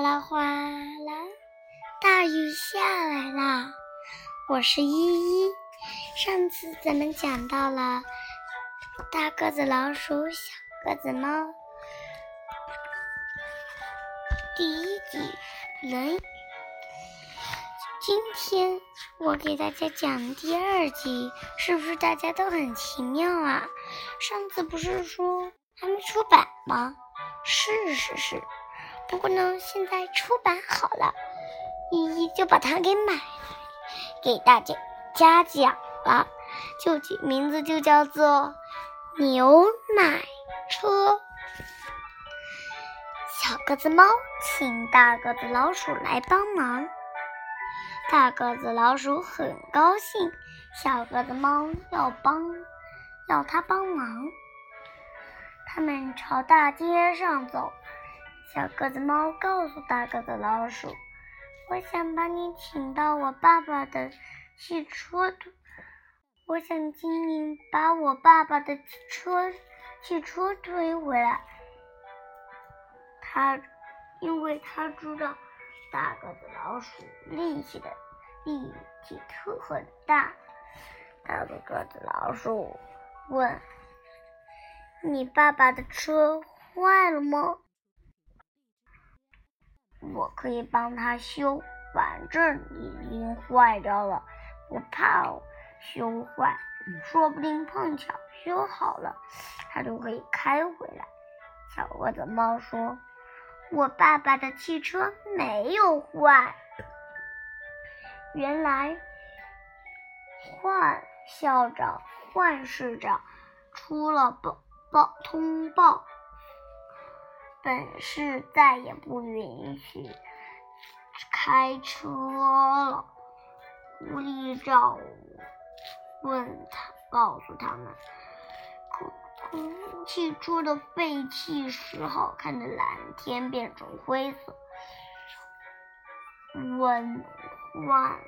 哗啦哗啦，大雨下来啦！我是依依。上次咱们讲到了大个子老鼠、小个子猫。第一集《论语》。今天我给大家讲第二集，是不是大家都很奇妙啊？上次不是说还没出版吗？是是是。不过呢，现在出版好了，依依就把它给买了，给大家家讲了，就名字就叫做《牛奶车》。小个子猫请大个子老鼠来帮忙，大个子老鼠很高兴，小个子猫要帮，要它帮忙。他们朝大街上走。小个子猫告诉大个子老鼠：“我想把你请到我爸爸的汽车，我想请你把我爸爸的车汽车推回来。”他，因为他知道大个子老鼠力气的力气特很大。大个子老鼠问：“你爸爸的车坏了吗？”我可以帮他修，反正已经坏掉了，不怕修坏，说不定碰巧修好了，他就可以开回来。小个子猫说：“我爸爸的汽车没有坏。”原来，换校长、换市长出了报报通报。本市再也不允许开车了。狐狸找问他，告诉他们，汽车的废气使好看的蓝天变成灰色，闻换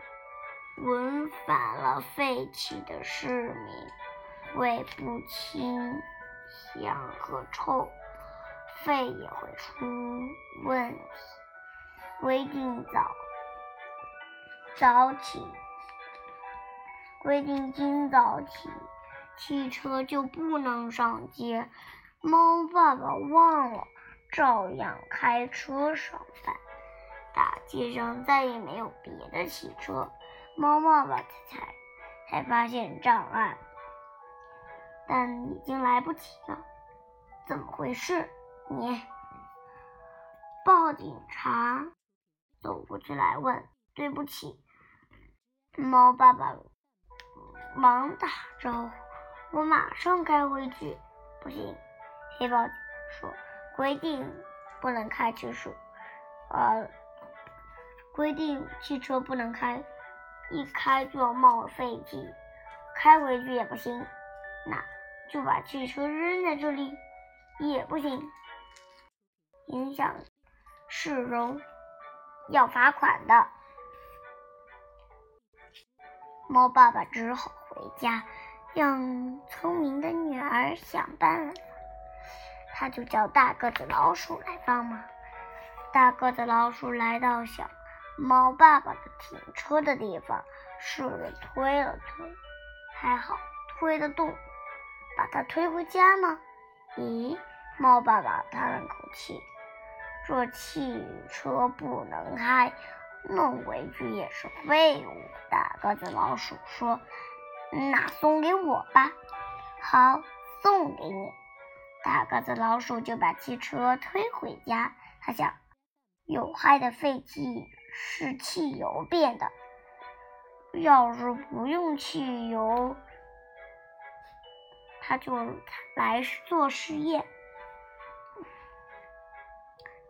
闻反了废气的市民会不清香和臭。肺也会出问题。规定早早起，规定今早起，汽车就不能上街。猫爸爸忘了，照样开车上班。大街上再也没有别的汽车，猫爸爸才才发现障碍，但已经来不及了。怎么回事？你报警察走过去来问：“对不起。”猫爸爸忙打招呼：“我马上开回去。”不行，黑豹说：“规定不能开汽车，呃，规定汽车不能开，一开就要冒废气，开回去也不行。那就把汽车扔在这里也不行。”影响市容，要罚款的。猫爸爸只好回家，让聪明的女儿想办法。他就叫大个子老鼠来帮忙。大个子老鼠来到小猫爸爸的停车的地方，试着推了推，还好推得动。把它推回家吗？咦，猫爸爸叹了口气。这汽车不能开，弄回去也是废物。大个子老鼠说：“那送给我吧。”好，送给你。大个子老鼠就把汽车推回家。他想，有害的废气是汽油变的，要是不用汽油，他就来做实验。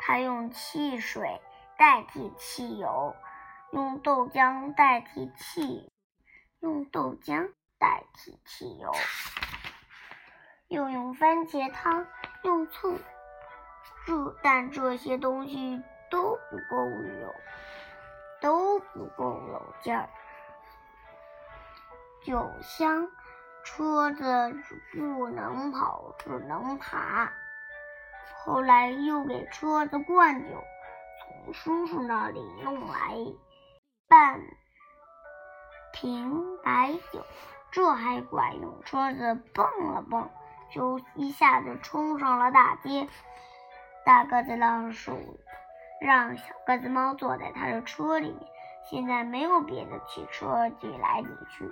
他用汽水代替汽油，用豆浆代替汽，用豆浆代替汽油，又用番茄汤，用醋，这但这些东西都不够有，都不够有劲儿。酒香，车子不能跑，只能爬。后来又给车子灌酒，从叔叔那里弄来半瓶白酒，这还管用。车子蹦了蹦，就一下子冲上了大街。大个子老鼠让小个子猫坐在他的车里面。现在没有别的汽车挤来挤去，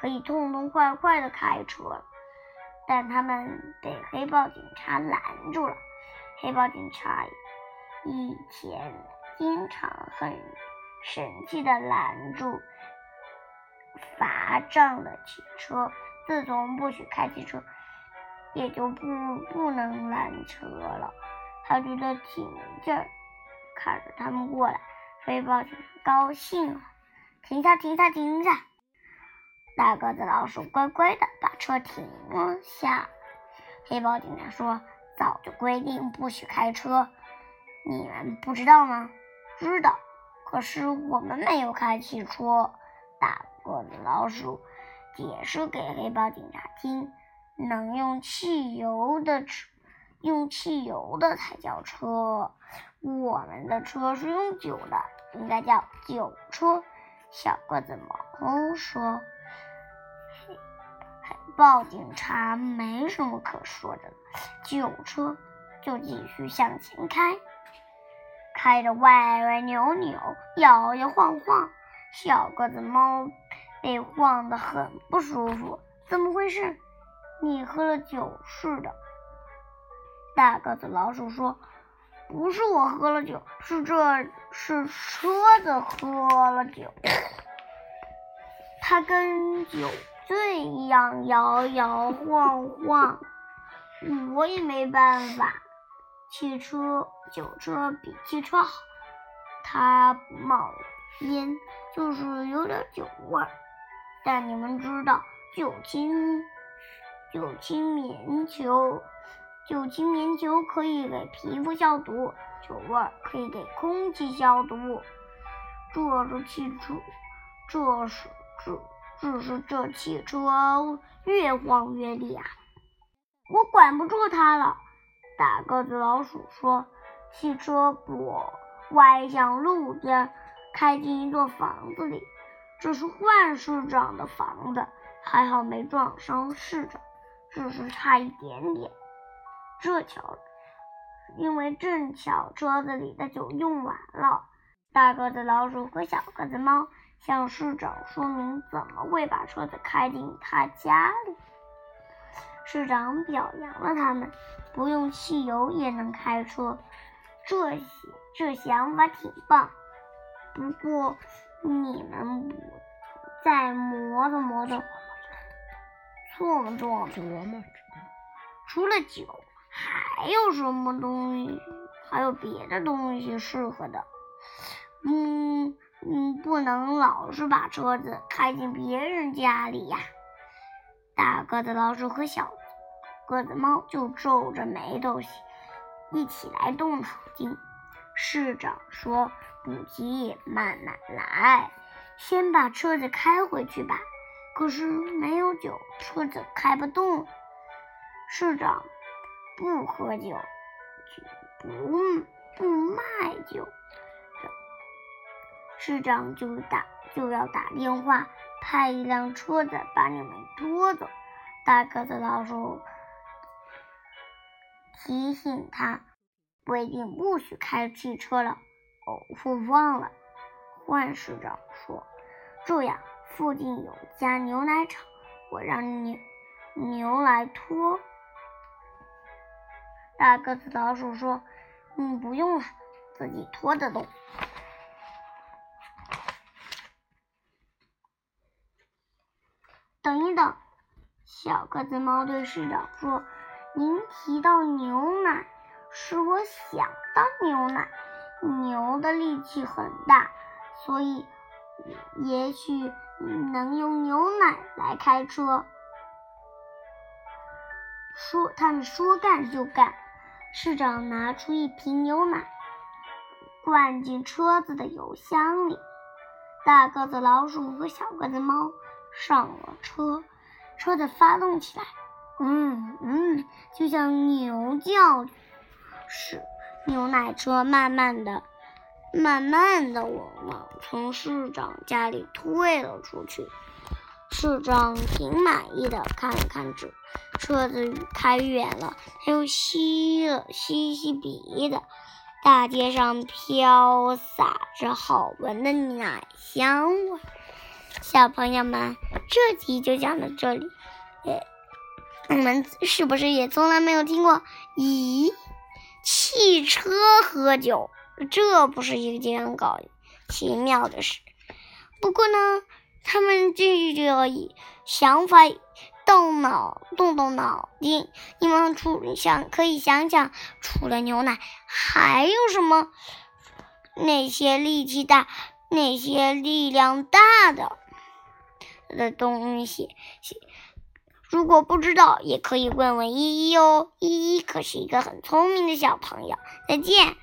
可以痛痛快快的开车了。但他们被黑豹警察拦住了。黑豹警察以前经常很神气的拦住罚账的汽车，自从不许开汽车，也就不不能拦车了。他觉得挺劲儿，看着他们过来，黑豹警察高兴了，停下，停下，停下！大个子老鼠乖乖的把车停了下。黑豹警察说：“早就规定不许开车，你们不知道吗？”“知道，可是我们没有开汽车。”大个子老鼠解释给黑豹警察听：“能用汽油的车。”用汽油的才叫车，我们的车是用酒的，应该叫酒车。小个子猫说：“报警察没什么可说的，酒车就继续向前开，开着歪歪扭扭，摇摇晃晃。小个子猫被晃得很不舒服，怎么回事？你喝了酒似的。”大个子老鼠说：“不是我喝了酒，是这是车子喝了酒，它跟酒醉一样摇摇晃晃，我也没办法。汽车酒车比汽车好，它冒烟，就是有点酒味儿。但你们知道，酒精酒精棉球。”酒精棉球可以给皮肤消毒，酒味儿可以给空气消毒。这是汽车，这是这，只是这汽车越晃越厉害，我管不住它了。大个子老鼠说：“汽车不歪向路边，开进一座房子里。这是幻市长的房子，还好没撞伤市长，只是差一点点。”这巧，因为正巧车子里的酒用完了。大个子老鼠和小个子猫向市长说明怎么会把车子开进他家里。市长表扬了他们，不用汽油也能开车，这些这想法挺棒。不过你们再磨蹭磨琢磨，琢磨琢磨琢磨，除了酒。还有什么东西？还有别的东西适合的？嗯嗯，不能老是把车子开进别人家里呀。大个子老鼠和小个子猫就皱着眉头一起来动脑筋。市长说：“不急，慢慢来，先把车子开回去吧。”可是没有酒，车子开不动。市长。不喝酒，不不卖酒，市长就打就要打电话派一辆车子把你们拖走。大个子老鼠提醒他，规定不许开汽车了。哦，我忘了。换市长说：“这样，附近有家牛奶厂，我让牛牛来拖。”大个子老鼠说：“嗯，不用了，自己拖得动。”等一等，小个子猫对市长说：“您提到牛奶，使我想到牛奶。牛的力气很大，所以也许能用牛奶来开车。”说他们说干就干。市长拿出一瓶牛奶，灌进车子的油箱里。大个子老鼠和小个子猫上了车，车子发动起来，嗯嗯，就像牛叫。是牛奶车慢慢的慢慢的往从市长家里退了出去。市长挺满意的，看了看车，车子开远了，他又吸了吸吸鼻子。大街上飘洒着好闻的奶香味。小朋友们，这集就讲到这里。你们是不是也从来没有听过？咦，汽车喝酒，这不是一件搞奇妙的事。不过呢，他们这个想法，动脑，动动脑筋。你们除想可以想想，除了牛奶，还有什么？那些力气大、那些力量大的的东西。如果不知道，也可以问问依依哦。依依可是一个很聪明的小朋友。再见。